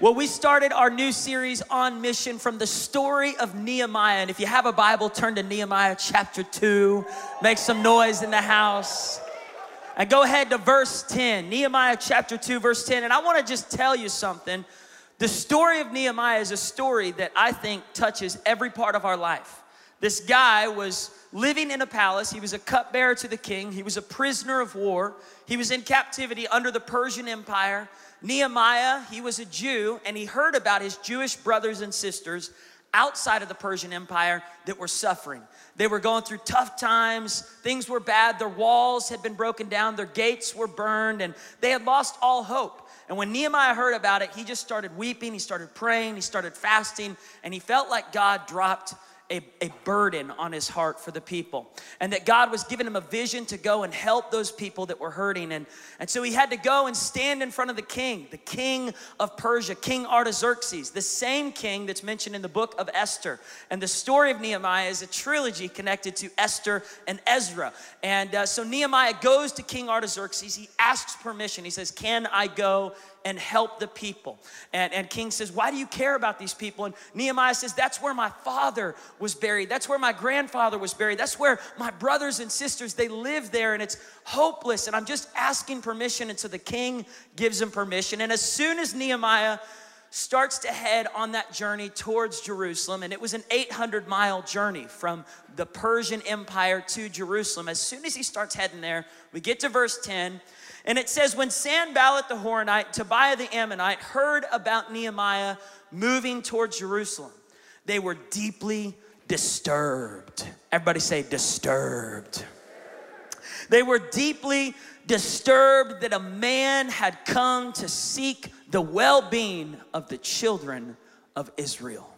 Well, we started our new series on mission from the story of Nehemiah. And if you have a Bible, turn to Nehemiah chapter 2. Make some noise in the house. And go ahead to verse 10. Nehemiah chapter 2, verse 10. And I want to just tell you something. The story of Nehemiah is a story that I think touches every part of our life. This guy was living in a palace. He was a cupbearer to the king. He was a prisoner of war. He was in captivity under the Persian Empire. Nehemiah, he was a Jew, and he heard about his Jewish brothers and sisters outside of the Persian Empire that were suffering. They were going through tough times. Things were bad. Their walls had been broken down. Their gates were burned, and they had lost all hope. And when Nehemiah heard about it, he just started weeping. He started praying. He started fasting, and he felt like God dropped a, a burden on his heart for the people. And that God was giving him a vision to go and help those people that were hurting. And, and so he had to go and stand in front of the king, the king of Persia, King Artaxerxes, the same king that's mentioned in the book of Esther. And the story of Nehemiah is a trilogy connected to Esther and Ezra. And uh, so Nehemiah goes to King Artaxerxes. He asks permission. He says, Can I go and help the people. And, and King says, Why do you care about these people? And Nehemiah says, That's where my father was buried. That's where my grandfather was buried. That's where my brothers and sisters, they live there, and it's hopeless. And I'm just asking permission. And so the king gives him permission. And as soon as Nehemiah starts to head on that journey towards Jerusalem. And it was an 800 mile journey from the Persian Empire to Jerusalem. As soon as he starts heading there, we get to verse 10. And it says, when Sanballat the Horonite, Tobiah the Ammonite heard about Nehemiah moving towards Jerusalem, they were deeply disturbed. Everybody say, disturbed. They were deeply disturbed that a man had come to seek the well being of the children of Israel.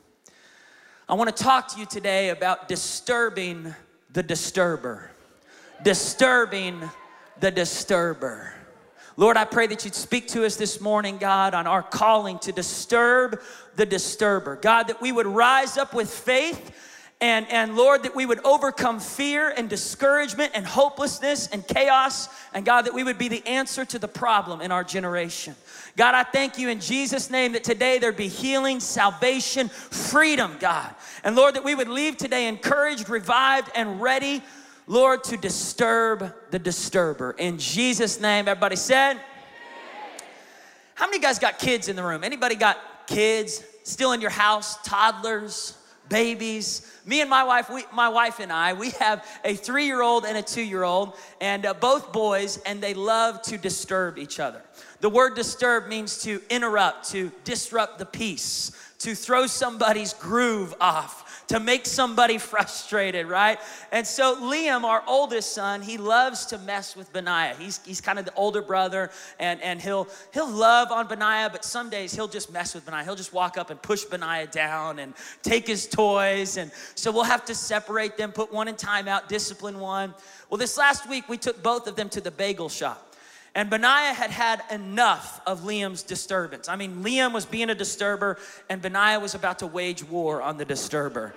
I want to talk to you today about disturbing the disturber. Disturbing the disturber. Lord, I pray that you'd speak to us this morning, God, on our calling to disturb the disturber. God, that we would rise up with faith and, and Lord, that we would overcome fear and discouragement and hopelessness and chaos. And God, that we would be the answer to the problem in our generation. God, I thank you in Jesus' name that today there'd be healing, salvation, freedom, God. And Lord, that we would leave today encouraged, revived, and ready Lord, to disturb the disturber. In Jesus' name, everybody said. How many guys got kids in the room? Anybody got kids still in your house? Toddlers, babies? Me and my wife, we, my wife and I, we have a three-year-old and a two-year-old, and uh, both boys, and they love to disturb each other. The word disturb means to interrupt, to disrupt the peace, to throw somebody's groove off to make somebody frustrated, right? And so Liam, our oldest son, he loves to mess with Benaiah. He's, he's kind of the older brother, and, and he'll, he'll love on Benaiah, but some days he'll just mess with Benaiah. He'll just walk up and push Benaiah down and take his toys. And so we'll have to separate them, put one in timeout, discipline one. Well, this last week we took both of them to the bagel shop. And Benaiah had had enough of Liam's disturbance. I mean, Liam was being a disturber, and Benaiah was about to wage war on the disturber.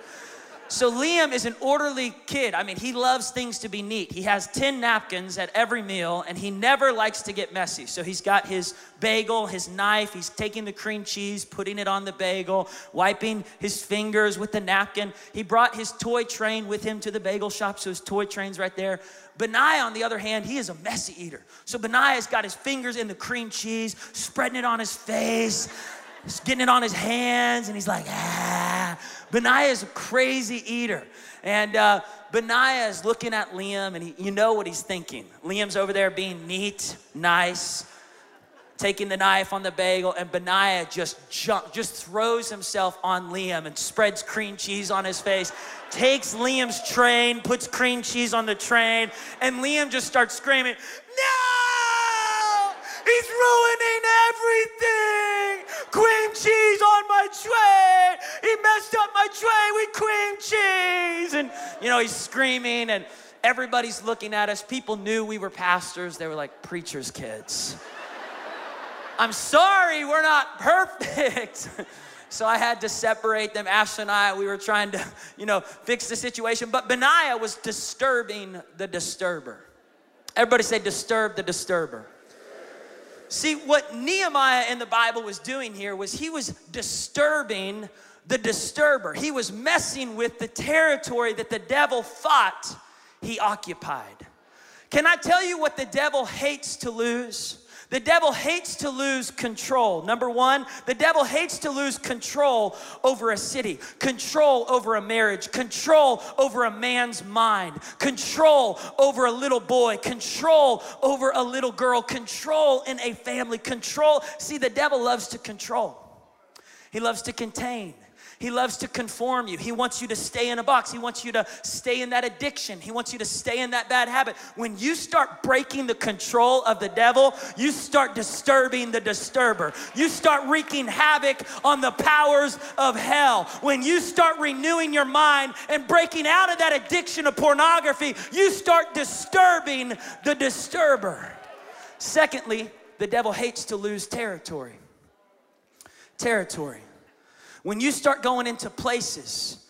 So Liam is an orderly kid. I mean, he loves things to be neat. He has 10 napkins at every meal and he never likes to get messy. So he's got his bagel, his knife, he's taking the cream cheese, putting it on the bagel, wiping his fingers with the napkin. He brought his toy train with him to the bagel shop, so his toy train's right there. Benaiah, on the other hand, he is a messy eater. So Benaiah's got his fingers in the cream cheese, spreading it on his face, getting it on his hands, and he's like, ah. Benaiah a crazy eater. And uh, Benaiah is looking at Liam, and he, you know what he's thinking. Liam's over there being neat, nice, taking the knife on the bagel, and Benaiah just jump, just throws himself on Liam and spreads cream cheese on his face, takes Liam's train, puts cream cheese on the train, and Liam just starts screaming, No! He's ruining everything! Cream cheese on my tray. He messed up my tray with cream cheese. And, you know, he's screaming and everybody's looking at us. People knew we were pastors. They were like preacher's kids. I'm sorry, we're not perfect. so I had to separate them. Ash and I, we were trying to, you know, fix the situation. But Benaiah was disturbing the disturber. Everybody say, disturb the disturber. See, what Nehemiah in the Bible was doing here was he was disturbing the disturber. He was messing with the territory that the devil thought he occupied. Can I tell you what the devil hates to lose? The devil hates to lose control. Number one, the devil hates to lose control over a city, control over a marriage, control over a man's mind, control over a little boy, control over a little girl, control in a family, control. See, the devil loves to control, he loves to contain. He loves to conform you. He wants you to stay in a box. He wants you to stay in that addiction. He wants you to stay in that bad habit. When you start breaking the control of the devil, you start disturbing the disturber. You start wreaking havoc on the powers of hell. When you start renewing your mind and breaking out of that addiction of pornography, you start disturbing the disturber. Secondly, the devil hates to lose territory. Territory. When you start going into places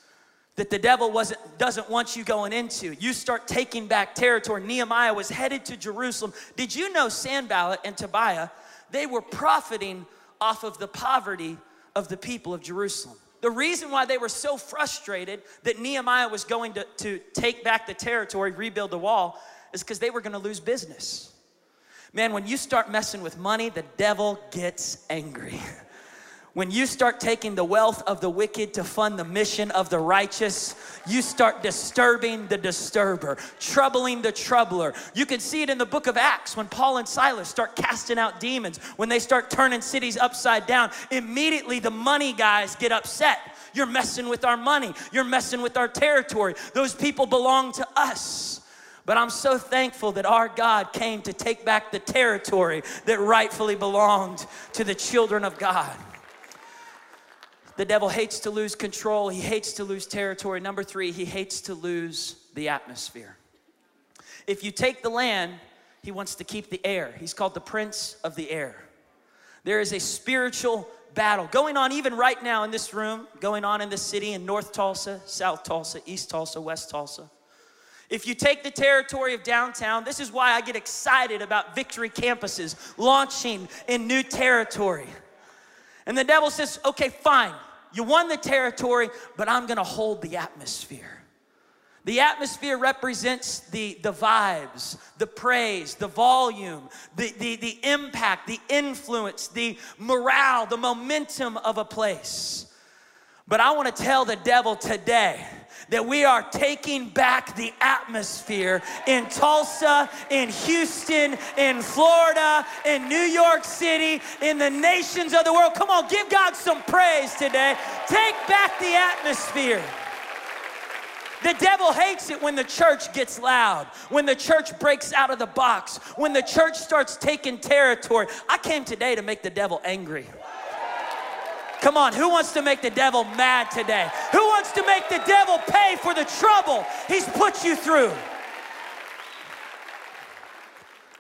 that the devil wasn't, doesn't want you going into, you start taking back territory. Nehemiah was headed to Jerusalem. Did you know Sanballat and Tobiah, they were profiting off of the poverty of the people of Jerusalem. The reason why they were so frustrated that Nehemiah was going to, to take back the territory, rebuild the wall, is because they were going to lose business. Man, when you start messing with money, the devil gets angry. When you start taking the wealth of the wicked to fund the mission of the righteous, you start disturbing the disturber, troubling the troubler. You can see it in the book of Acts when Paul and Silas start casting out demons, when they start turning cities upside down. Immediately, the money guys get upset. You're messing with our money, you're messing with our territory. Those people belong to us. But I'm so thankful that our God came to take back the territory that rightfully belonged to the children of God. The devil hates to lose control, he hates to lose territory. Number three, he hates to lose the atmosphere. If you take the land, he wants to keep the air. He's called the prince of the air. There is a spiritual battle going on even right now in this room, going on in the city in North Tulsa, South Tulsa, East Tulsa, West Tulsa. If you take the territory of downtown, this is why I get excited about victory campuses launching in new territory. And the devil says, okay, fine, you won the territory, but I'm gonna hold the atmosphere. The atmosphere represents the, the vibes, the praise, the volume, the, the, the impact, the influence, the morale, the momentum of a place. But I wanna tell the devil today, that we are taking back the atmosphere in Tulsa, in Houston, in Florida, in New York City, in the nations of the world. Come on, give God some praise today. Take back the atmosphere. The devil hates it when the church gets loud, when the church breaks out of the box, when the church starts taking territory. I came today to make the devil angry. Come on, who wants to make the devil mad today? Who wants to make the devil pay for the trouble he's put you through?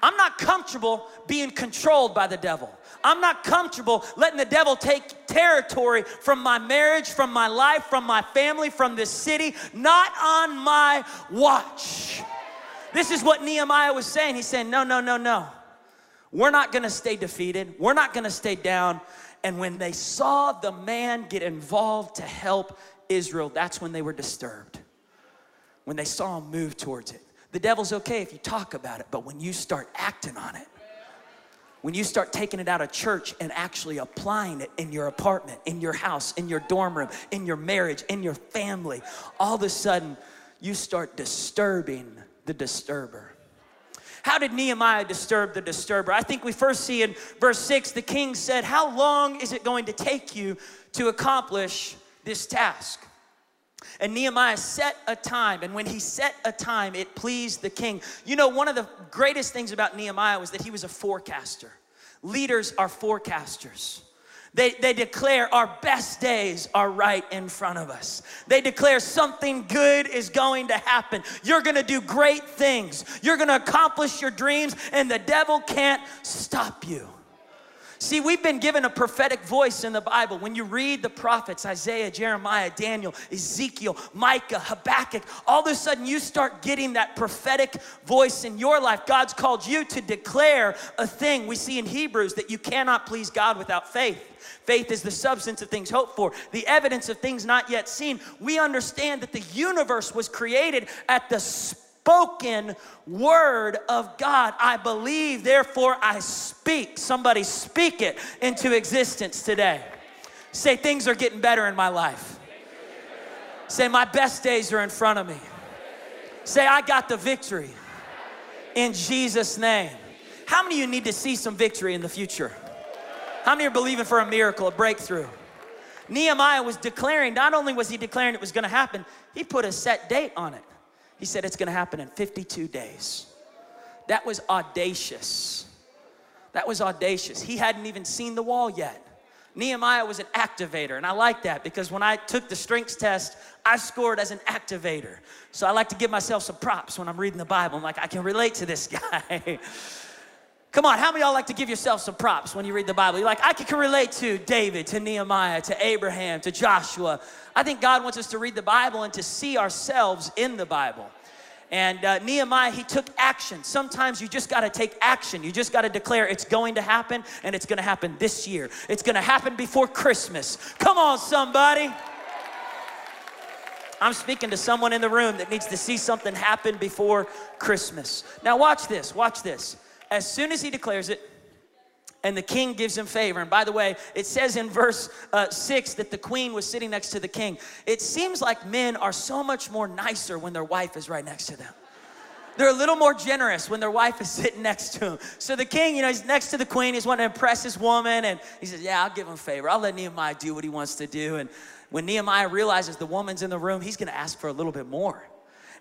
I'm not comfortable being controlled by the devil. I'm not comfortable letting the devil take territory from my marriage, from my life, from my family, from this city, not on my watch. This is what Nehemiah was saying. He's saying, No, no, no, no. We're not gonna stay defeated. We're not gonna stay down. And when they saw the man get involved to help Israel, that's when they were disturbed. When they saw him move towards it. The devil's okay if you talk about it, but when you start acting on it, when you start taking it out of church and actually applying it in your apartment, in your house, in your dorm room, in your marriage, in your family, all of a sudden you start disturbing the disturber. How did Nehemiah disturb the disturber? I think we first see in verse 6 the king said, How long is it going to take you to accomplish this task? And Nehemiah set a time, and when he set a time, it pleased the king. You know, one of the greatest things about Nehemiah was that he was a forecaster. Leaders are forecasters. They, they declare our best days are right in front of us. They declare something good is going to happen. You're gonna do great things. You're gonna accomplish your dreams, and the devil can't stop you. See, we've been given a prophetic voice in the Bible. When you read the prophets, Isaiah, Jeremiah, Daniel, Ezekiel, Micah, Habakkuk, all of a sudden you start getting that prophetic voice in your life. God's called you to declare a thing. We see in Hebrews that you cannot please God without faith. Faith is the substance of things hoped for, the evidence of things not yet seen. We understand that the universe was created at the spoken word of God. I believe, therefore I speak. Somebody speak it into existence today. Say, things are getting better in my life. Say, my best days are in front of me. Say, I got the victory in Jesus' name. How many of you need to see some victory in the future? How many are believing for a miracle, a breakthrough? Nehemiah was declaring, not only was he declaring it was gonna happen, he put a set date on it. He said it's gonna happen in 52 days. That was audacious. That was audacious. He hadn't even seen the wall yet. Nehemiah was an activator, and I like that because when I took the strengths test, I scored as an activator. So I like to give myself some props when I'm reading the Bible. I'm like, I can relate to this guy. Come on, how many y'all like to give yourself some props when you read the Bible? You're like, I can relate to David, to Nehemiah, to Abraham, to Joshua. I think God wants us to read the Bible and to see ourselves in the Bible. And uh, Nehemiah, he took action. Sometimes you just got to take action. You just got to declare it's going to happen and it's going to happen this year. It's going to happen before Christmas. Come on, somebody. I'm speaking to someone in the room that needs to see something happen before Christmas. Now, watch this, watch this. As soon as he declares it, and the king gives him favor. And by the way, it says in verse uh, 6 that the queen was sitting next to the king. It seems like men are so much more nicer when their wife is right next to them. They're a little more generous when their wife is sitting next to them. So the king, you know, he's next to the queen. He's wanting to impress his woman. And he says, Yeah, I'll give him favor. I'll let Nehemiah do what he wants to do. And when Nehemiah realizes the woman's in the room, he's going to ask for a little bit more.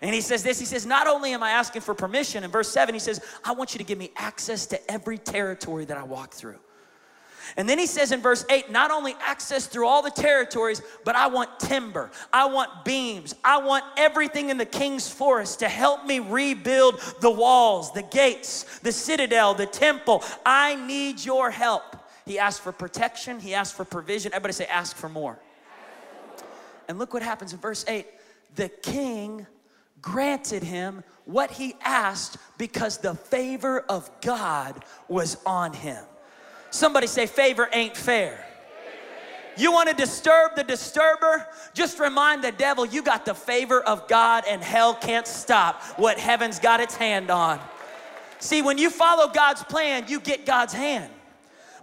And he says this he says, Not only am I asking for permission, in verse 7, he says, I want you to give me access to every territory that I walk through. And then he says in verse 8, not only access through all the territories, but I want timber, I want beams, I want everything in the king's forest to help me rebuild the walls, the gates, the citadel, the temple. I need your help. He asked for protection, he asked for provision. Everybody say, ask for more. And look what happens in verse 8 the king granted him what he asked because the favor of God was on him. Somebody say, favor ain't fair. You want to disturb the disturber? Just remind the devil you got the favor of God and hell can't stop what heaven's got its hand on. See, when you follow God's plan, you get God's hand.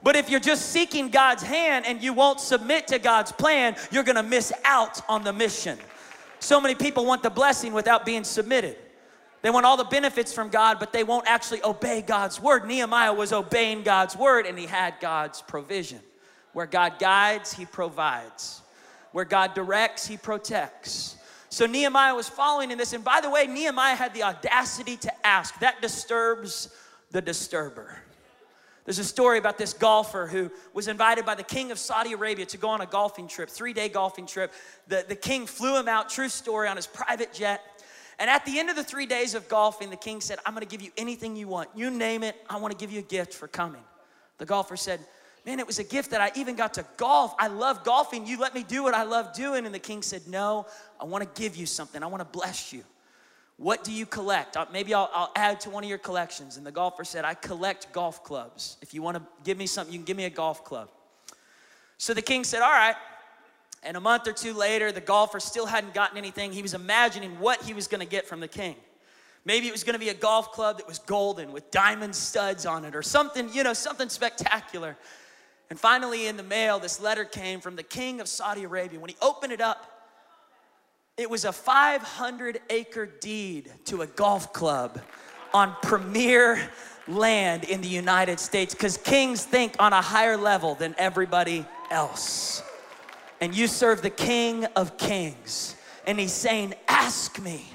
But if you're just seeking God's hand and you won't submit to God's plan, you're gonna miss out on the mission. So many people want the blessing without being submitted. They want all the benefits from God, but they won't actually obey God's word. Nehemiah was obeying God's word and he had God's provision. Where God guides, he provides. Where God directs, he protects. So Nehemiah was following in this. And by the way, Nehemiah had the audacity to ask. That disturbs the disturber. There's a story about this golfer who was invited by the king of Saudi Arabia to go on a golfing trip, three day golfing trip. The, the king flew him out, true story, on his private jet. And at the end of the three days of golfing, the king said, I'm gonna give you anything you want. You name it, I wanna give you a gift for coming. The golfer said, Man, it was a gift that I even got to golf. I love golfing. You let me do what I love doing. And the king said, No, I wanna give you something, I wanna bless you. What do you collect? Uh, maybe I'll, I'll, add to one of your collections. And the golfer said, I collect golf clubs. If you want to give me something, you can give me a golf club. So the king said, All right. And a month or two later, the golfer still hadn't gotten anything. He was imagining what he was going to get from the king. Maybe it was going to be a golf club that was golden with diamond studs on it or something, you know, something spectacular. And finally, in the mail, this letter came from the king of Saudi Arabia. When he opened it up, it was a 500 acre deed to a golf club on premier land in the United States because kings think on a higher level than everybody else. And you serve the King of Kings. And he's saying, Ask me.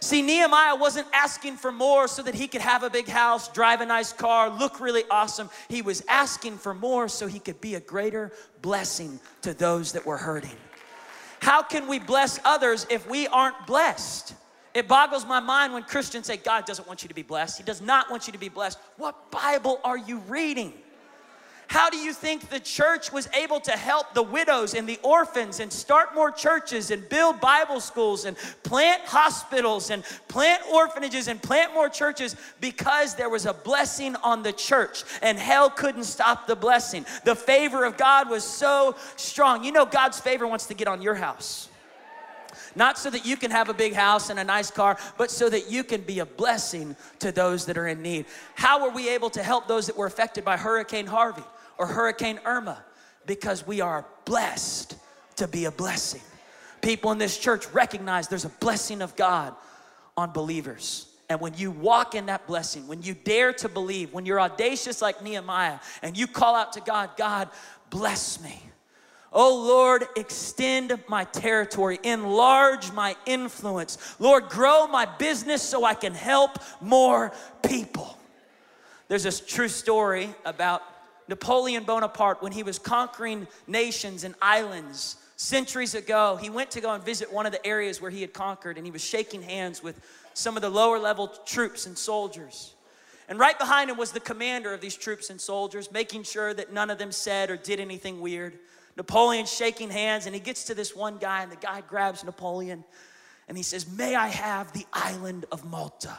See, Nehemiah wasn't asking for more so that he could have a big house, drive a nice car, look really awesome. He was asking for more so he could be a greater blessing to those that were hurting. How can we bless others if we aren't blessed? It boggles my mind when Christians say God doesn't want you to be blessed. He does not want you to be blessed. What Bible are you reading? How do you think the church was able to help the widows and the orphans and start more churches and build Bible schools and plant hospitals and plant orphanages and plant more churches? Because there was a blessing on the church and hell couldn't stop the blessing. The favor of God was so strong. You know, God's favor wants to get on your house. Not so that you can have a big house and a nice car, but so that you can be a blessing to those that are in need. How were we able to help those that were affected by Hurricane Harvey? Or Hurricane Irma because we are blessed to be a blessing. People in this church recognize there's a blessing of God on believers. And when you walk in that blessing, when you dare to believe, when you're audacious like Nehemiah and you call out to God, God, bless me. Oh Lord, extend my territory, enlarge my influence. Lord, grow my business so I can help more people. There's this true story about Napoleon Bonaparte, when he was conquering nations and islands centuries ago, he went to go and visit one of the areas where he had conquered, and he was shaking hands with some of the lower level troops and soldiers. And right behind him was the commander of these troops and soldiers, making sure that none of them said or did anything weird. Napoleon's shaking hands, and he gets to this one guy, and the guy grabs Napoleon and he says, May I have the island of Malta?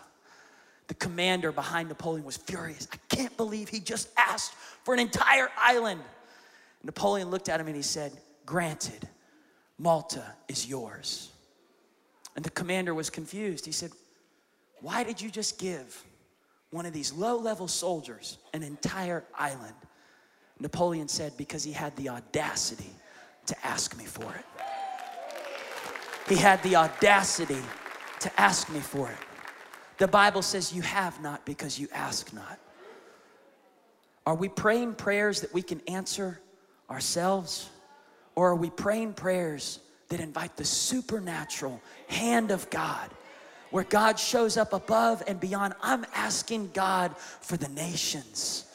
The commander behind Napoleon was furious. I can't believe he just asked for an entire island. Napoleon looked at him and he said, Granted, Malta is yours. And the commander was confused. He said, Why did you just give one of these low level soldiers an entire island? Napoleon said, Because he had the audacity to ask me for it. He had the audacity to ask me for it. The Bible says you have not because you ask not. Are we praying prayers that we can answer ourselves? Or are we praying prayers that invite the supernatural hand of God where God shows up above and beyond? I'm asking God for the nations.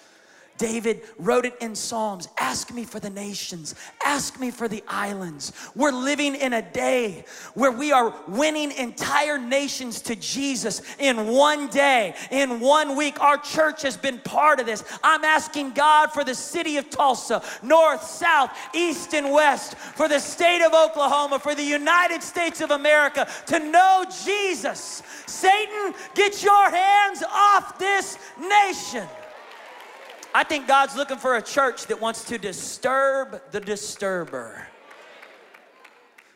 David wrote it in Psalms Ask me for the nations, ask me for the islands. We're living in a day where we are winning entire nations to Jesus in one day, in one week. Our church has been part of this. I'm asking God for the city of Tulsa, north, south, east, and west, for the state of Oklahoma, for the United States of America to know Jesus. Satan, get your hands off this nation. I think God's looking for a church that wants to disturb the disturber.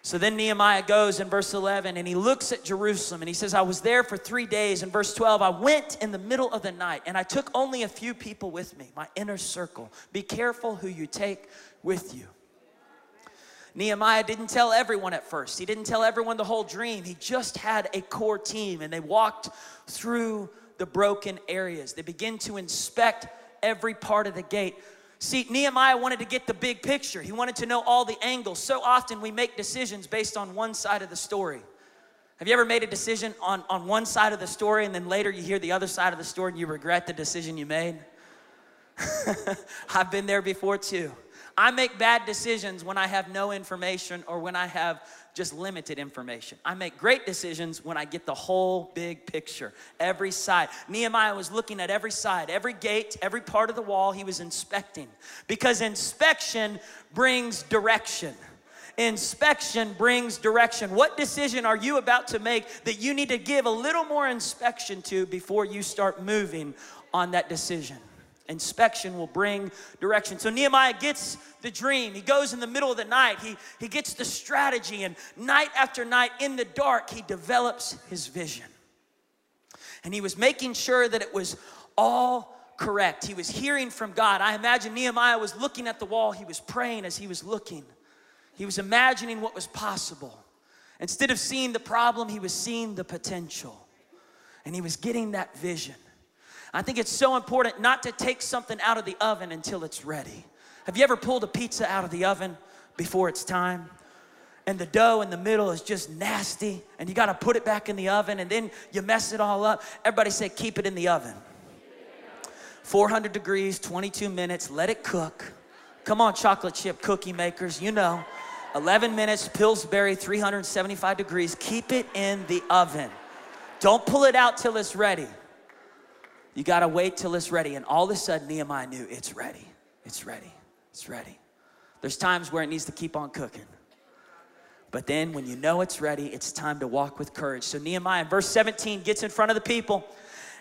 So then Nehemiah goes in verse 11 and he looks at Jerusalem and he says, I was there for three days. In verse 12, I went in the middle of the night and I took only a few people with me, my inner circle. Be careful who you take with you. Nehemiah didn't tell everyone at first, he didn't tell everyone the whole dream. He just had a core team and they walked through the broken areas. They begin to inspect every part of the gate. See, Nehemiah wanted to get the big picture. He wanted to know all the angles. So often we make decisions based on one side of the story. Have you ever made a decision on, on one side of the story and then later you hear the other side of the story and you regret the decision you made? I've been there before too. I make bad decisions when I have no information or when I have just limited information. I make great decisions when I get the whole big picture, every side. Nehemiah was looking at every side, every gate, every part of the wall he was inspecting because inspection brings direction. Inspection brings direction. What decision are you about to make that you need to give a little more inspection to before you start moving on that decision? Inspection will bring direction. So Nehemiah gets the dream. He goes in the middle of the night. He, he gets the strategy, and night after night in the dark, he develops his vision. And he was making sure that it was all correct. He was hearing from God. I imagine Nehemiah was looking at the wall, he was praying as he was looking. He was imagining what was possible. Instead of seeing the problem, he was seeing the potential. And he was getting that vision. I think it's so important not to take something out of the oven until it's ready. Have you ever pulled a pizza out of the oven before it's time? and the dough in the middle is just nasty and you got to put it back in the oven and then you mess it all up. Everybody say, keep it in the oven. 400 degrees, 22 minutes, let it cook. Come on, chocolate chip cookie makers, you know. 11 minutes, Pillsbury, 375 degrees. Keep it in the oven. Don't pull it out till it's ready. You gotta wait till it's ready. And all of a sudden, Nehemiah knew it's ready. It's ready. It's ready. There's times where it needs to keep on cooking. But then when you know it's ready, it's time to walk with courage. So Nehemiah in verse 17 gets in front of the people.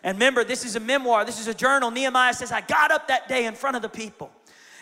And remember, this is a memoir, this is a journal. Nehemiah says, I got up that day in front of the people.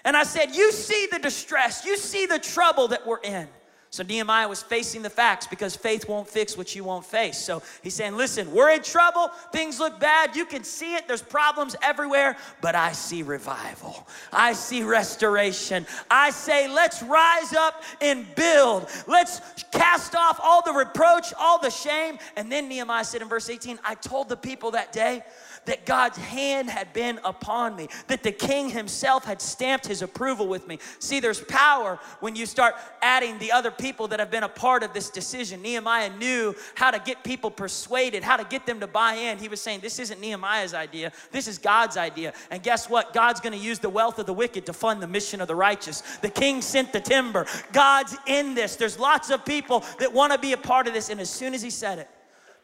And I said, You see the distress, you see the trouble that we're in. So Nehemiah was facing the facts because faith won't fix what you won't face. So he's saying, listen, we're in trouble. Things look bad. You can see it. There's problems everywhere, but I see revival. I see restoration. I say, let's rise up and build. Let's cast off all the reproach, all the shame. And then Nehemiah said in verse 18, I told the people that day, that God's hand had been upon me, that the king himself had stamped his approval with me. See, there's power when you start adding the other people that have been a part of this decision. Nehemiah knew how to get people persuaded, how to get them to buy in. He was saying, This isn't Nehemiah's idea, this is God's idea. And guess what? God's gonna use the wealth of the wicked to fund the mission of the righteous. The king sent the timber. God's in this. There's lots of people that wanna be a part of this. And as soon as he said it,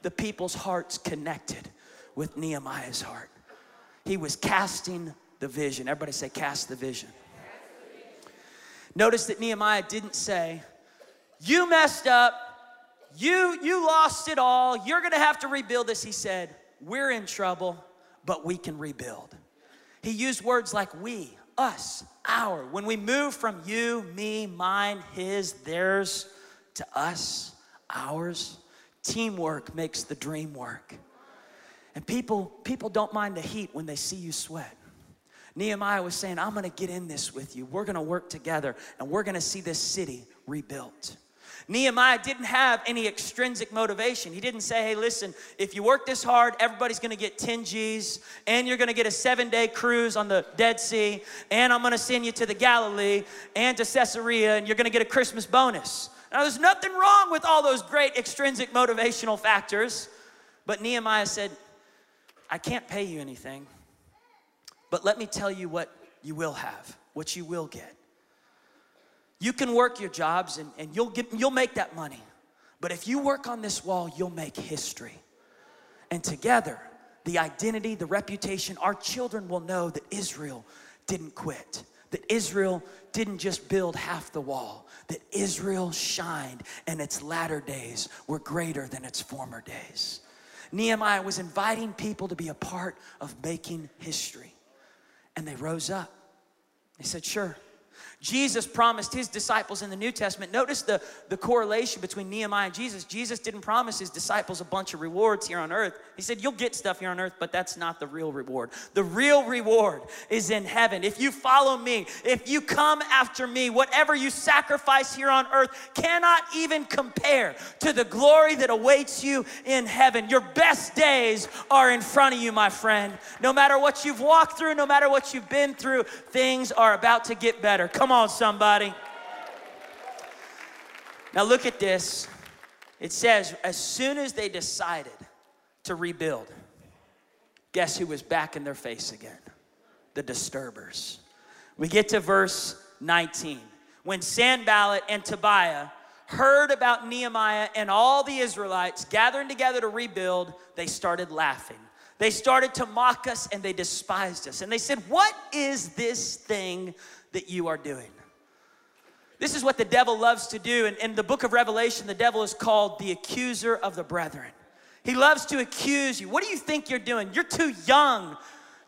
the people's hearts connected with Nehemiah's heart. He was casting the vision. Everybody say, cast the vision. Notice that Nehemiah didn't say, You messed up, you, you lost it all, you're gonna have to rebuild this. He said, We're in trouble, but we can rebuild. He used words like we, us, our. When we move from you, me, mine, his, theirs to us, ours, teamwork makes the dream work. And people, people don't mind the heat when they see you sweat. Nehemiah was saying, I'm gonna get in this with you. We're gonna work together and we're gonna see this city rebuilt. Nehemiah didn't have any extrinsic motivation. He didn't say, hey, listen, if you work this hard, everybody's gonna get 10 G's, and you're gonna get a seven day cruise on the Dead Sea, and I'm gonna send you to the Galilee and to Caesarea, and you're gonna get a Christmas bonus. Now, there's nothing wrong with all those great extrinsic motivational factors, but Nehemiah said, I can't pay you anything, but let me tell you what you will have, what you will get. You can work your jobs and, and you'll, get, you'll make that money. But if you work on this wall, you'll make history. And together, the identity, the reputation, our children will know that Israel didn't quit, that Israel didn't just build half the wall, that Israel shined and its latter days were greater than its former days. Nehemiah was inviting people to be a part of making history. And they rose up. They said, Sure, Jesus promised his disciples in the New Testament. Notice the, the correlation between Nehemiah and Jesus. Jesus didn't promise his disciples a bunch of rewards here on earth. He said, You'll get stuff here on earth, but that's not the real reward. The real reward is in heaven. If you follow me, if you come after me, whatever you sacrifice here on earth cannot even compare to the glory that awaits you in heaven. Your best days are in front of you, my friend. No matter what you've walked through, no matter what you've been through, things are about to get better. Come Come on, somebody. Now, look at this. It says, as soon as they decided to rebuild, guess who was back in their face again? The disturbers. We get to verse 19. When Sanballat and Tobiah heard about Nehemiah and all the Israelites gathering together to rebuild, they started laughing. They started to mock us and they despised us. And they said, What is this thing that you are doing. This is what the devil loves to do. And in the book of Revelation, the devil is called the accuser of the brethren. He loves to accuse you. What do you think you're doing? You're too young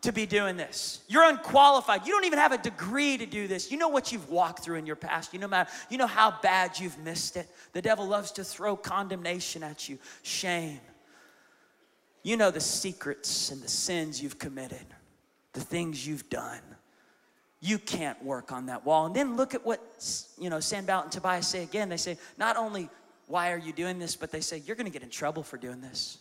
to be doing this. You're unqualified. You don't even have a degree to do this. You know what you've walked through in your past. You know, matter, you know how bad you've missed it. The devil loves to throw condemnation at you, shame. You know the secrets and the sins you've committed, the things you've done you can't work on that wall. And then look at what, you know, Sanballat and Tobias say again. They say, not only why are you doing this, but they say, you're gonna get in trouble for doing this.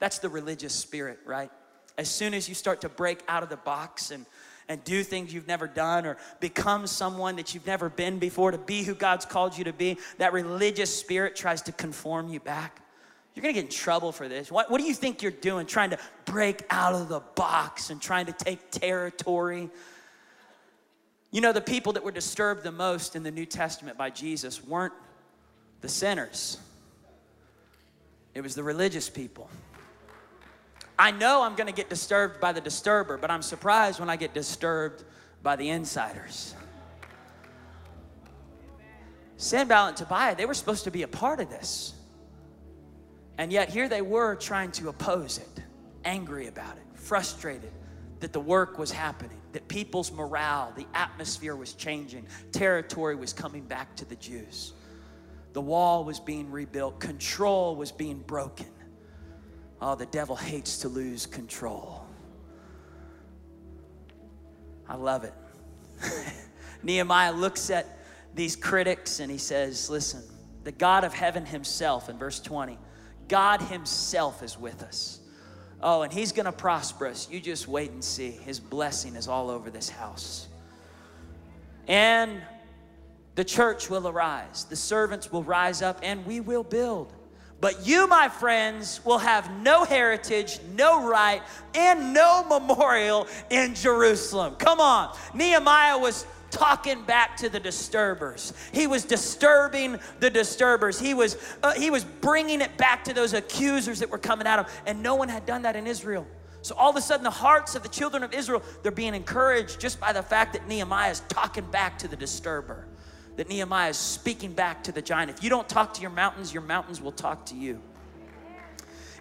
That's the religious spirit, right? As soon as you start to break out of the box and, and do things you've never done or become someone that you've never been before, to be who God's called you to be, that religious spirit tries to conform you back. You're gonna get in trouble for this. What, what do you think you're doing trying to break out of the box and trying to take territory? You know, the people that were disturbed the most in the New Testament by Jesus weren't the sinners, it was the religious people. I know I'm gonna get disturbed by the disturber, but I'm surprised when I get disturbed by the insiders. Sanballat and Tobiah, they were supposed to be a part of this. And yet here they were trying to oppose it, angry about it, frustrated that the work was happening, that people's morale, the atmosphere was changing, territory was coming back to the Jews. The wall was being rebuilt, control was being broken. Oh, the devil hates to lose control. I love it. Nehemiah looks at these critics and he says, Listen, the God of heaven himself, in verse 20, God himself is with us. Oh, and he's gonna prosper us. You just wait and see. His blessing is all over this house. And the church will arise, the servants will rise up, and we will build. But you, my friends, will have no heritage, no right, and no memorial in Jerusalem. Come on. Nehemiah was talking back to the disturbers. He was disturbing the disturbers. He was, uh, he was bringing it back to those accusers that were coming at him. And no one had done that in Israel. So all of a sudden, the hearts of the children of Israel, they're being encouraged just by the fact that Nehemiah is talking back to the disturber that Nehemiah is speaking back to the giant. If you don't talk to your mountains, your mountains will talk to you.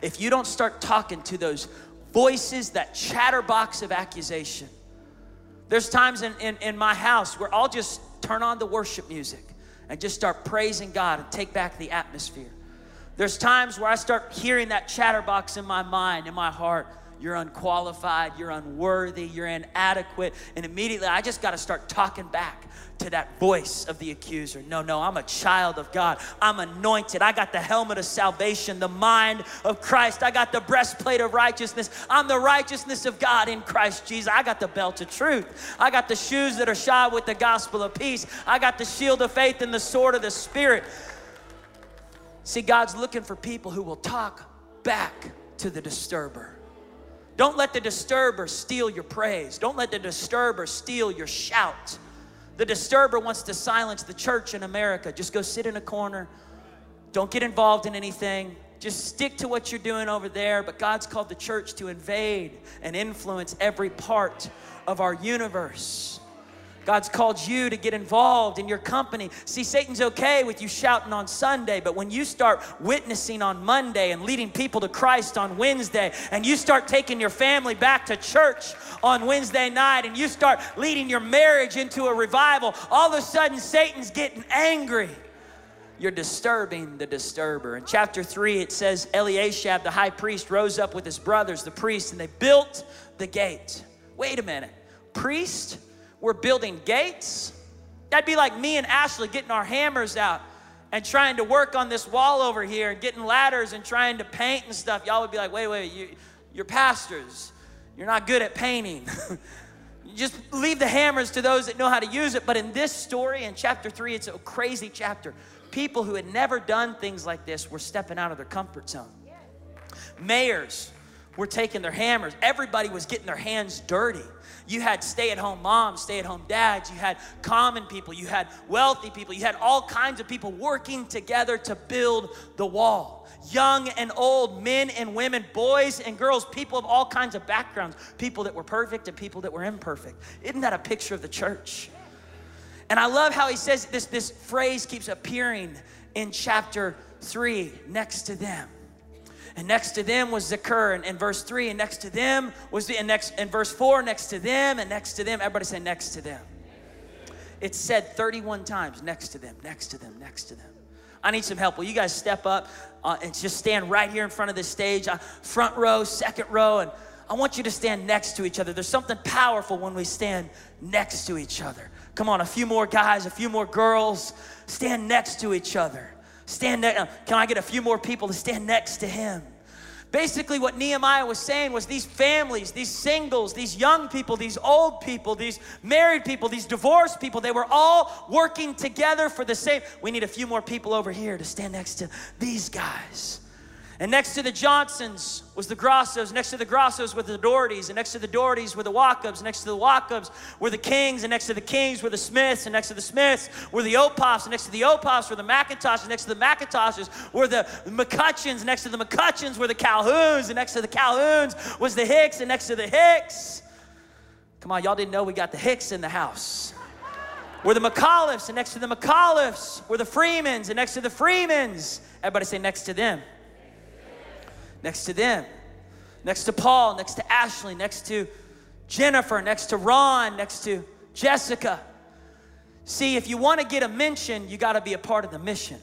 If you don't start talking to those voices, that chatterbox of accusation, there's times in, in, in my house where I'll just turn on the worship music and just start praising God and take back the atmosphere. There's times where I start hearing that chatterbox in my mind, in my heart. You're unqualified, you're unworthy, you're inadequate. And immediately I just got to start talking back to that voice of the accuser. No, no, I'm a child of God. I'm anointed. I got the helmet of salvation, the mind of Christ. I got the breastplate of righteousness. I'm the righteousness of God in Christ Jesus. I got the belt of truth. I got the shoes that are shod with the gospel of peace. I got the shield of faith and the sword of the Spirit. See, God's looking for people who will talk back to the disturber. Don't let the disturber steal your praise. Don't let the disturber steal your shout. The disturber wants to silence the church in America. Just go sit in a corner. Don't get involved in anything. Just stick to what you're doing over there. But God's called the church to invade and influence every part of our universe. God's called you to get involved in your company. See, Satan's okay with you shouting on Sunday, but when you start witnessing on Monday and leading people to Christ on Wednesday, and you start taking your family back to church on Wednesday night, and you start leading your marriage into a revival, all of a sudden Satan's getting angry you're disturbing the disturber. In chapter 3, it says Eliashib, the high priest, rose up with his brothers, the priests, and they built the gate. Wait a minute. Priest we're building gates. That'd be like me and Ashley getting our hammers out and trying to work on this wall over here and getting ladders and trying to paint and stuff. Y'all would be like, wait, wait, you, you're pastors. You're not good at painting. Just leave the hammers to those that know how to use it. But in this story, in chapter three, it's a crazy chapter. People who had never done things like this were stepping out of their comfort zone. Mayors were taking their hammers. Everybody was getting their hands dirty. You had stay at home moms, stay at home dads, you had common people, you had wealthy people, you had all kinds of people working together to build the wall. Young and old, men and women, boys and girls, people of all kinds of backgrounds, people that were perfect and people that were imperfect. Isn't that a picture of the church? And I love how he says this, this phrase keeps appearing in chapter three next to them and next to them was Zakur in, in verse 3, and next to them was the, and next in verse 4, next to them, and next to them. Everybody say next to them. It's said 31 times, next to them, next to them, next to them. I need some help. Will you guys step up uh, and just stand right here in front of the stage, uh, front row, second row, and I want you to stand next to each other. There's something powerful when we stand next to each other. Come on, a few more guys, a few more girls, stand next to each other. Stand next. Uh, can I get a few more people to stand next to him? Basically, what Nehemiah was saying was these families, these singles, these young people, these old people, these married people, these divorced people, they were all working together for the same. We need a few more people over here to stand next to these guys. And next to the Johnsons was the Grossos. Next to the Grossos were the Daughertys. And next to the Daughertys were the Walkups. Next to the Walkups were the Kings. And next to the Kings were the Smiths. And next to the Smiths were the Opoffs. And next to the Opoffs were the McIntoshes. Next to the McIntoshes were the McCutcheons. Next to the McCutcheons were the Calhouns. And next to the Calhouns was the Hicks. And next to the Hicks, come on, y'all didn't know we got the Hicks in the house. Were the McAuliffes. And next to the McAuliffes were the Freemans. And next to the Freemans, everybody say next to them next to them, next to Paul, next to Ashley, next to Jennifer, next to Ron, next to Jessica. See, if you want to get a mention, you got to be a part of the mission.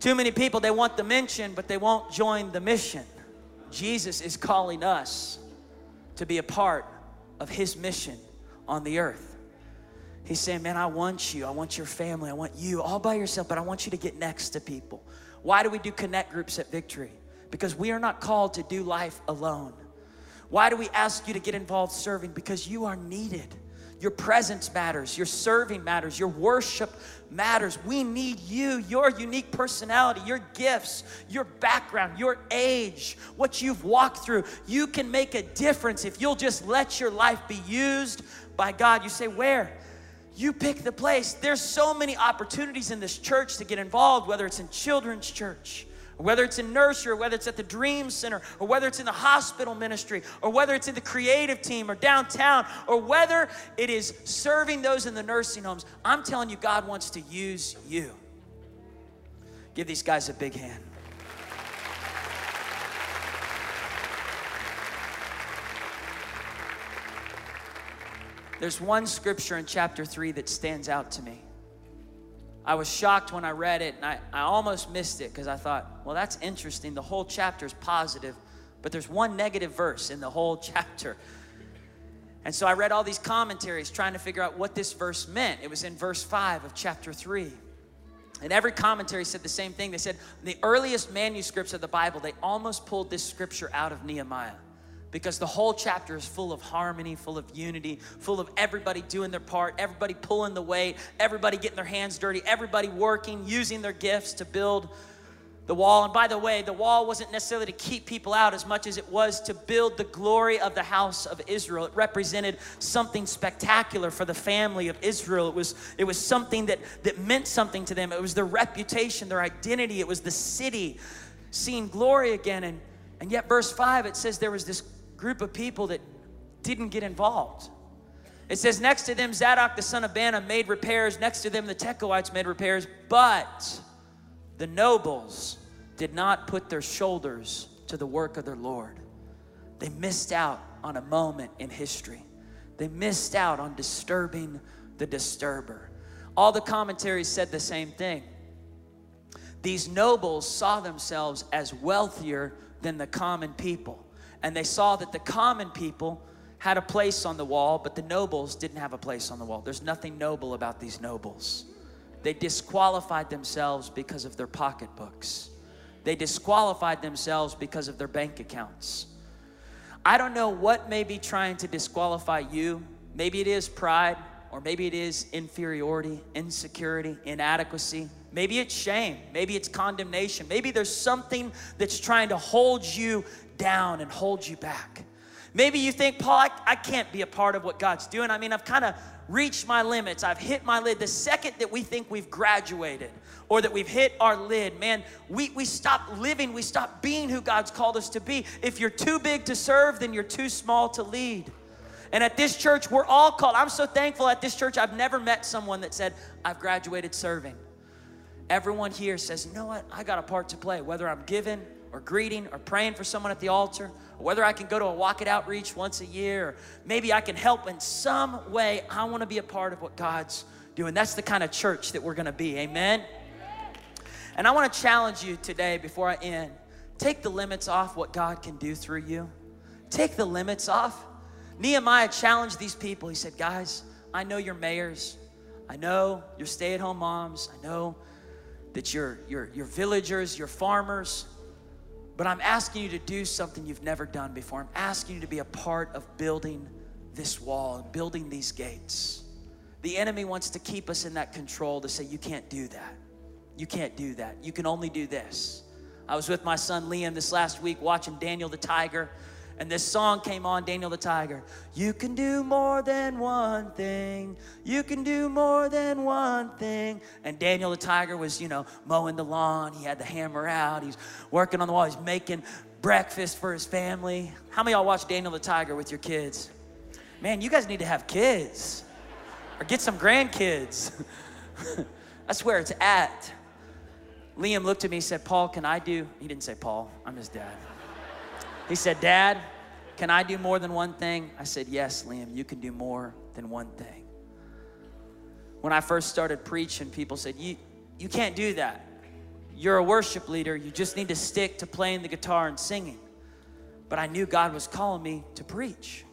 Too many people, they want the mention, but they won't join the mission. Jesus is calling us to be a part of his mission on the earth. He's saying, Man, I want you. I want your family. I want you all by yourself, but I want you to get next to people. Why do we do connect groups at Victory? Because we are not called to do life alone. Why do we ask you to get involved serving? Because you are needed. Your presence matters, your serving matters, your worship matters. We need you, your unique personality, your gifts, your background, your age, what you've walked through. You can make a difference if you'll just let your life be used by God. You say, Where? You pick the place. There's so many opportunities in this church to get involved, whether it's in children's church whether it's in nursery, or whether it's at the Dream Center, or whether it's in the hospital ministry, or whether it's in the creative team or downtown, or whether it is serving those in the nursing homes, I'm telling you, God wants to use you. Give these guys a big hand. There's one scripture in chapter 3 that stands out to me. I was shocked when I read it and I, I almost missed it because I thought, well, that's interesting. The whole chapter is positive, but there's one negative verse in the whole chapter. And so I read all these commentaries trying to figure out what this verse meant. It was in verse 5 of chapter 3. And every commentary said the same thing. They said the earliest manuscripts of the Bible, they almost pulled this scripture out of Nehemiah because the whole chapter is full of harmony, full of unity, full of everybody doing their part, everybody pulling the weight, everybody getting their hands dirty, everybody working, using their gifts to build the wall. And by the way, the wall wasn't necessarily to keep people out as much as it was to build the glory of the house of Israel. It represented something spectacular for the family of Israel. It was, it was something that, that meant something to them. It was their reputation, their identity, it was the city seeing glory again. And, and yet, verse 5, it says there was this group of people that didn't get involved. It says, next to them, Zadok the son of Baana made repairs. Next to them, the Tekoites made repairs. But the nobles did not put their shoulders to the work of their Lord. They missed out on a moment in history. They missed out on disturbing the disturber. All the commentaries said the same thing. These nobles saw themselves as wealthier than the common people and they saw that the common people had a place on the wall, but the nobles didn't have a place on the wall. There's nothing noble about these nobles. They disqualified themselves because of their pocketbooks. They disqualified themselves because of their bank accounts. I don't know what may be trying to disqualify you. Maybe it is pride, or maybe it is inferiority, insecurity, inadequacy. Maybe it's shame. Maybe it's condemnation. Maybe there's something that's trying to hold you down and hold you back. Maybe you think, Paul, I, I can't be a part of what God's doing. I mean, I've kind of reached my limits. I've hit my lid. The second that we think we've graduated or that we've hit our lid, man, we, we stop living. We stop being who God's called us to be. If you're too big to serve, then you're too small to lead. And at this church, we're all called. I'm so thankful at this church, I've never met someone that said, I've graduated serving. Everyone here says, you know what? I got a part to play, whether I'm giving or greeting or praying for someone at the altar, or whether I can go to a walk it outreach once a year, or maybe I can help in some way. I want to be a part of what God's doing. That's the kind of church that we're going to be. Amen. And I want to challenge you today before I end. Take the limits off what God can do through you. Take the limits off. Nehemiah challenged these people. He said, Guys, I know you're mayors. I know you're stay at home moms. I know that you're, you're, you're villagers, you're farmers. But I'm asking you to do something you've never done before. I'm asking you to be a part of building this wall and building these gates. The enemy wants to keep us in that control to say, you can't do that. You can't do that. You can only do this. I was with my son Liam this last week watching Daniel the Tiger, and this song came on Daniel the Tiger. You can do more than one thing. You can do more than one thing. And Daniel the Tiger was, you know, mowing the lawn. He had the hammer out. He's working on the wall. He's making breakfast for his family. How many y'all watch Daniel the Tiger with your kids? Man, you guys need to have kids or get some grandkids. That's where it's at. Liam looked at me and said, Paul, can I do? He didn't say Paul, I'm his dad. He said, Dad, can I do more than one thing? I said, Yes, Liam, you can do more than one thing. When I first started preaching, people said, You, you can't do that. You're a worship leader. You just need to stick to playing the guitar and singing. But I knew God was calling me to preach.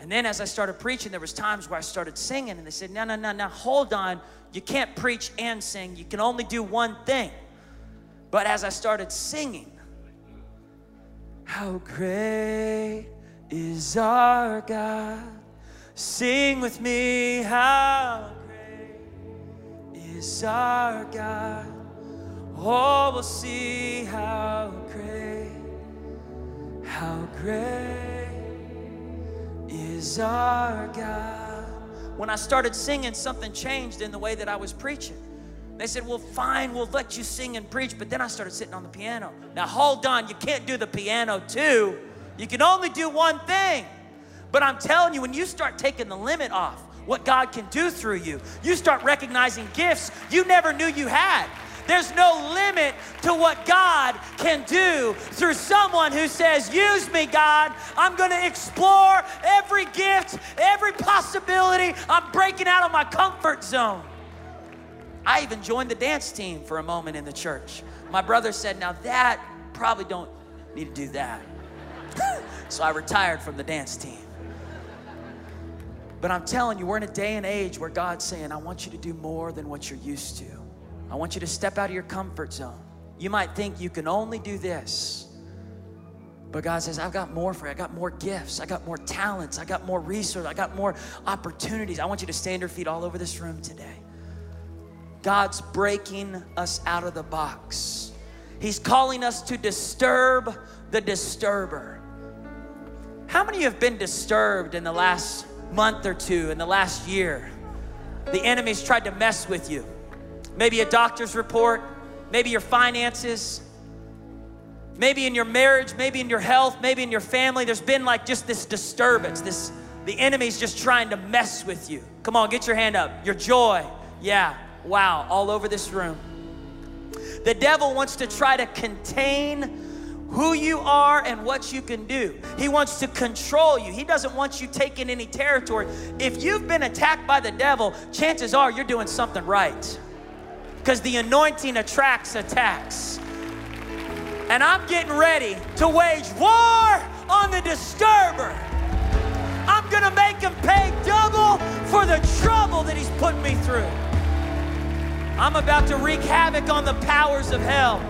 And then as I started preaching, there was times where I started singing and they said, no, no, no, no, hold on. You can't preach and sing. You can only do one thing. But as I started singing, how great is our God? Sing with me, how great is our God? Oh, we'll see how great, how great is our God. When I started singing, something changed in the way that I was preaching. They said, Well, fine, we'll let you sing and preach. But then I started sitting on the piano. Now, hold on, you can't do the piano too. You can only do one thing. But I'm telling you, when you start taking the limit off what God can do through you, you start recognizing gifts you never knew you had. There's no limit to what God can do through someone who says, Use me, God. I'm going to explore every gift, every possibility. I'm breaking out of my comfort zone. I even joined the dance team for a moment in the church. My brother said, Now that probably don't need to do that. so I retired from the dance team. But I'm telling you, we're in a day and age where God's saying, I want you to do more than what you're used to. I want you to step out of your comfort zone. You might think you can only do this. But God says, I've got more for you. I got more gifts. I got more talents. I got more resources. I got more opportunities. I want you to stand your feet all over this room today. God's breaking us out of the box. He's calling us to disturb the disturber. How many have been disturbed in the last month or two, in the last year? The enemy's tried to mess with you. Maybe a doctor's report, maybe your finances, maybe in your marriage, maybe in your health, maybe in your family. There's been like just this disturbance. This the enemy's just trying to mess with you. Come on, get your hand up. Your joy. Yeah. Wow, all over this room. The devil wants to try to contain who you are and what you can do. He wants to control you. He doesn't want you taking any territory. If you've been attacked by the devil, chances are you're doing something right. Because the anointing attracts attacks. And I'm getting ready to wage war on the disturber. I'm gonna make him pay double for the trouble that he's put me through. I'm about to wreak havoc on the powers of hell.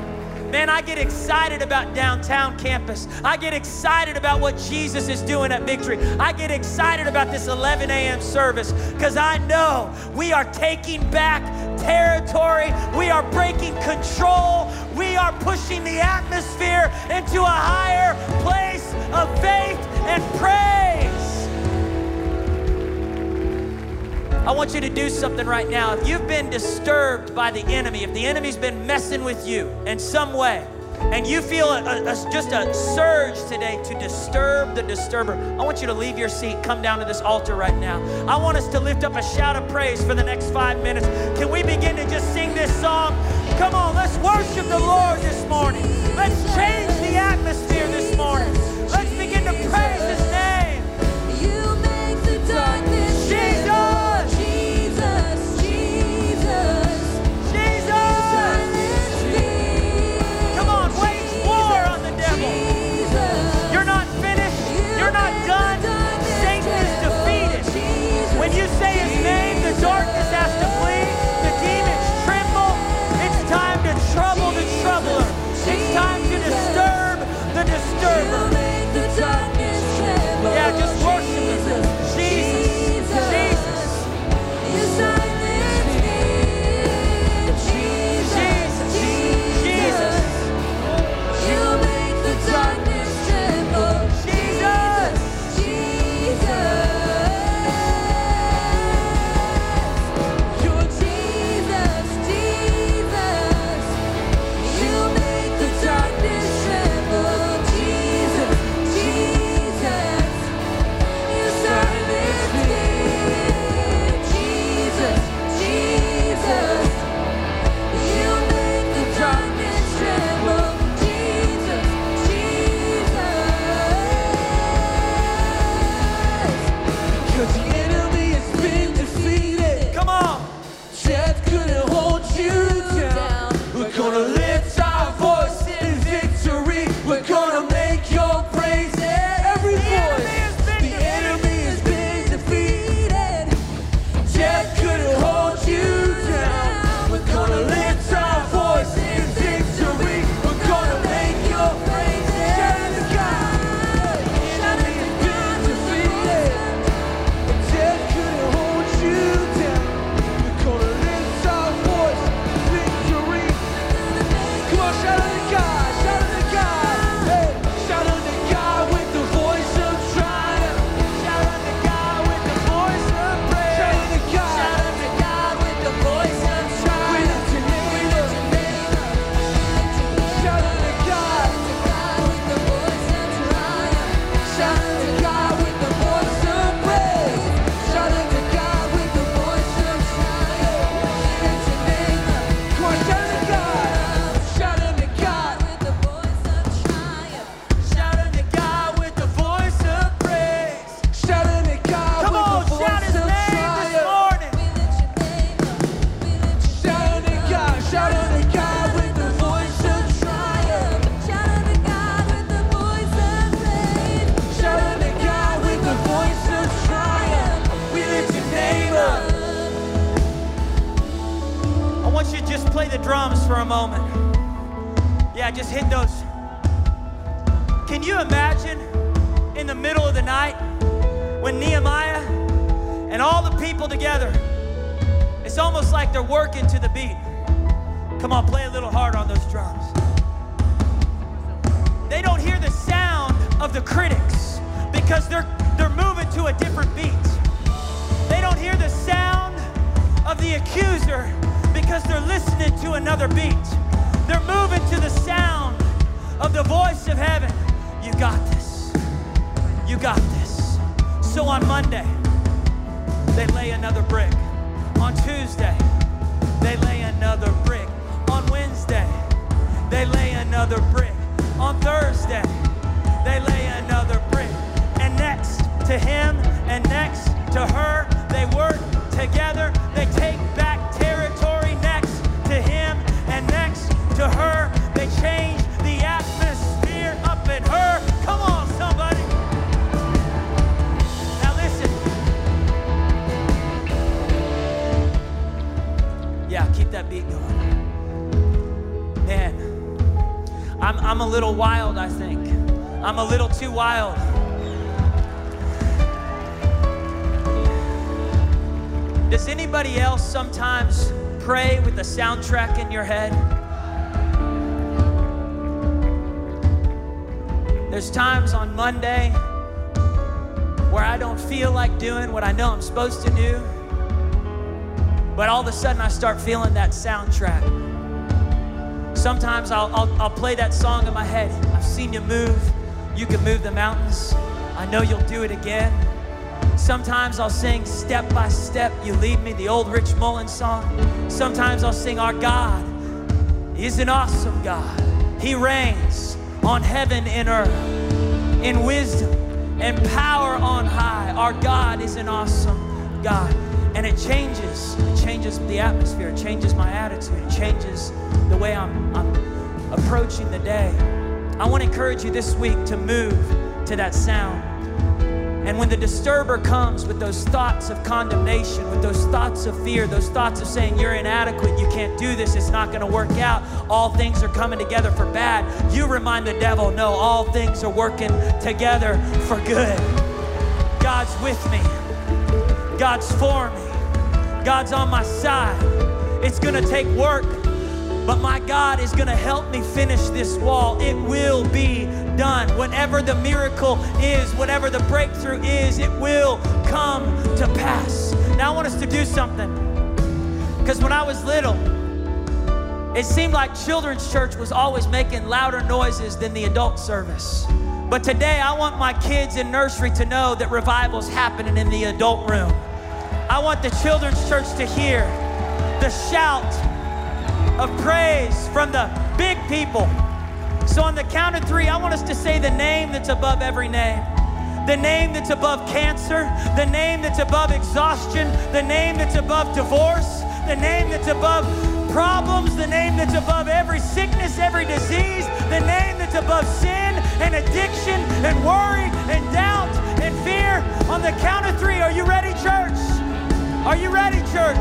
Man, I get excited about downtown campus. I get excited about what Jesus is doing at Victory. I get excited about this 11 a.m. service because I know we are taking back territory. We are breaking control. We are pushing the atmosphere into a higher place of faith and praise. I want you to do something right now. If you've been disturbed by the enemy, if the enemy's been messing with you in some way, and you feel a, a, just a surge today to disturb the disturber, I want you to leave your seat, come down to this altar right now. I want us to lift up a shout of praise for the next five minutes. Can we begin to just sing this song? Come on, let's worship the Lord this morning. Let's change the atmosphere night when Nehemiah and all the people together, it's almost like they're working to the beat. Come on, play a little hard on those drums. They don't hear the sound of the critics because they're they're moving to a different beat. They don't hear the sound of the accuser because they're listening to another beat. They're moving to the sound of the voice of heaven. You got this. You got this. So on Monday, they lay another brick. On Tuesday, they lay another brick. On Wednesday, they lay another brick. On Thursday, they lay another brick. And next to him and next to her, they work together. They take back territory next to him and next to her. They change That beat going. Man, I'm, I'm a little wild, I think. I'm a little too wild. Does anybody else sometimes pray with a soundtrack in your head? There's times on Monday where I don't feel like doing what I know I'm supposed to do, but all of a sudden I start feeling that soundtrack. Sometimes I'll, I'll, I'll play that song in my head. I've seen you move. You can move the mountains. I know you'll do it again. Sometimes I'll sing step by step, you lead me, the old Rich Mullins song. Sometimes I'll sing, Our God is an awesome God. He reigns on heaven and earth in wisdom and power on high. Our God is an awesome God. And it changes, it changes the atmosphere, it changes my attitude, it changes the way I'm, I'm approaching the day. I want to encourage you this week to move to that sound. And when the disturber comes with those thoughts of condemnation, with those thoughts of fear, those thoughts of saying you're inadequate, you can't do this, it's not gonna work out, all things are coming together for bad, you remind the devil, no, all things are working together for good. God's with me, God's for me, God's on my side. It's gonna take work, but my God is gonna help me finish this wall. It will be done. Whatever the miracle is, whatever the breakthrough is, it will come to pass. Now I want us to do something. Because when I was little, it seemed like children's church was always making louder noises than the adult service. But today, I want my kids in nursery to know that revival's happening in the adult room. I want the children's church to hear the shout of praise from the big people. So, on the count of three, I want us to say the name that's above every name. The name that's above cancer, the name that's above exhaustion, the name that's above divorce, the name that's above problems, the name that's above every sickness, every disease, the name that's above sin and addiction and worry and doubt and fear. On the count of three, are you ready, church? Are you ready, church?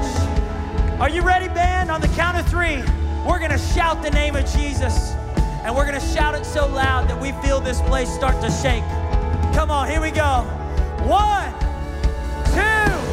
Are you ready, band? On the count of three, we're gonna shout the name of Jesus. And we're gonna shout it so loud that we feel this place start to shake. Come on, here we go. One, two,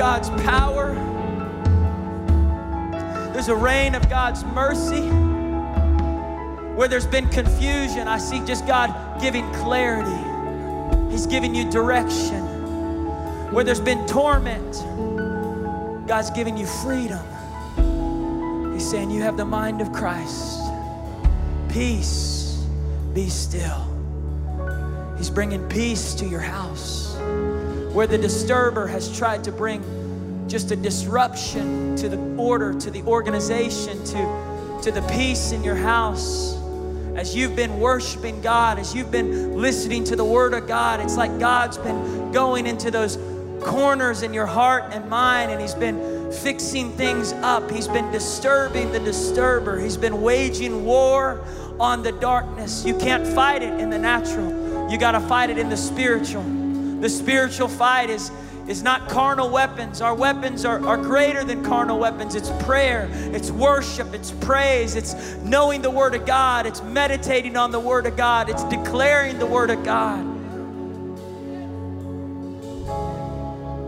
God's power. There's a rain of God's mercy. Where there's been confusion, I see just God giving clarity. He's giving you direction. Where there's been torment, God's giving you freedom. He's saying, You have the mind of Christ. Peace, be still. He's bringing peace to your house. Where the disturber has tried to bring just a disruption to the order, to the organization, to, to the peace in your house. As you've been worshiping God, as you've been listening to the Word of God, it's like God's been going into those corners in your heart and mind, and He's been fixing things up. He's been disturbing the disturber. He's been waging war on the darkness. You can't fight it in the natural, you got to fight it in the spiritual. The spiritual fight is, is not carnal weapons. Our weapons are, are greater than carnal weapons. It's prayer, it's worship, it's praise, it's knowing the Word of God, it's meditating on the Word of God, it's declaring the Word of God.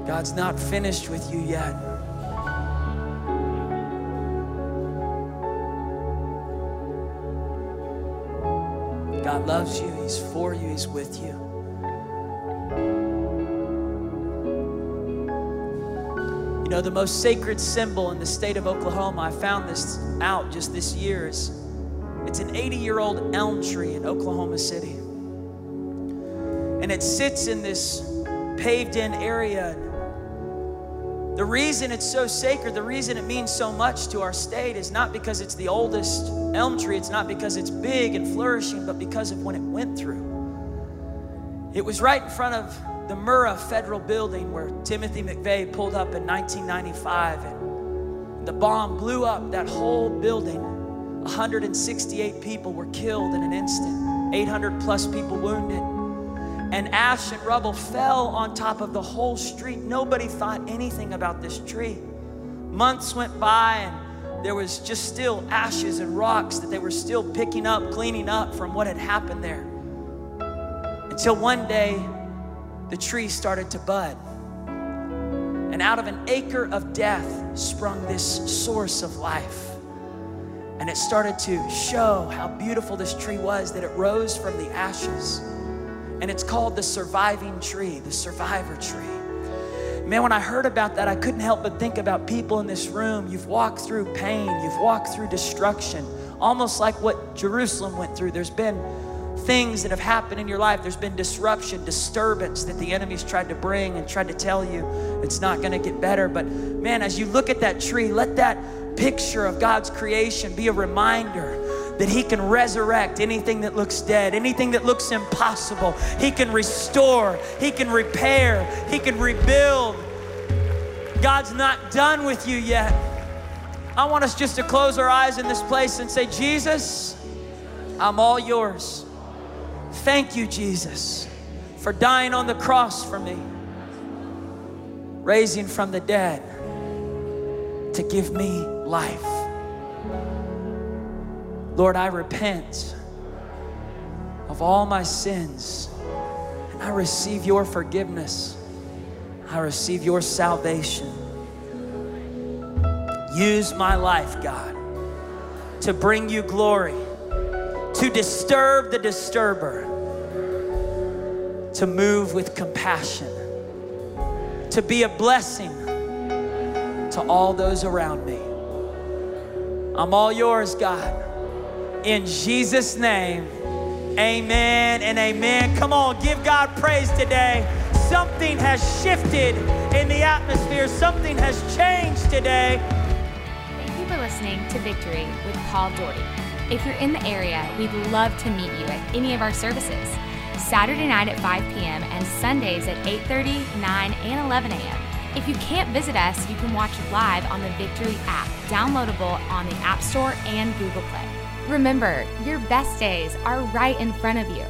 God's not finished with you yet. God loves you, He's for you, He's with you. Know, the most sacred symbol in the state of Oklahoma, I found this out just this year, is it's an 80 year old elm tree in Oklahoma City. And it sits in this paved in area. The reason it's so sacred, the reason it means so much to our state is not because it's the oldest elm tree, it's not because it's big and flourishing, but because of when it went through. It was right in front of the Murrah Federal Building where Timothy McVeigh pulled up in 1995 and the bomb blew up that whole building. 168 people were killed in an instant, 800 plus people wounded and ash and rubble fell on top of the whole street. Nobody thought anything about this tree. Months went by, and there was just still ashes and rocks that they were still picking up, cleaning up from what had happened there. Until one day, the tree started to bud. And out of an acre of death sprung this source of life. And it started to show how beautiful this tree was, that it rose from the ashes and it's called the surviving tree, the survivor tree. Man, when I heard about that, I couldn't help but think about people in this room. You've walked through pain, you've walked through destruction, almost like what Jerusalem went through. There's been things that have happened in your life, there's been disruption, disturbance that the enemy's tried to bring and tried to tell you it's not gonna get better. But man, as you look at that tree, let that picture of God's creation be a reminder that He can resurrect anything that looks dead, anything that looks impossible. He can restore, He can repair, He can rebuild. God's not done with you yet. I want us just to close our eyes in this place and say, Jesus, I'm all yours. Thank you, Jesus, for dying on the cross for me, raising from the dead to give me life. Lord, I repent of all my sins and I receive your forgiveness. I receive your salvation. Use my life, God, to bring you glory, to disturb the disturber, to move with compassion, to be a blessing to all those around me. I'm all yours, God. In Jesus' name, amen and amen. Come on, give God praise today. Something has shifted in the atmosphere, something has changed today. Thank you for listening to Victory with Paul Daugherty. If you're in the area, we'd love to meet you at any of our services. Saturday night at 5 p.m. and Sundays at 8:30, 9, and 11 a.m. If you can't visit us, you can watch live on the Victory app, downloadable on the App Store and Google Play. Remember, your best days are right in front of you.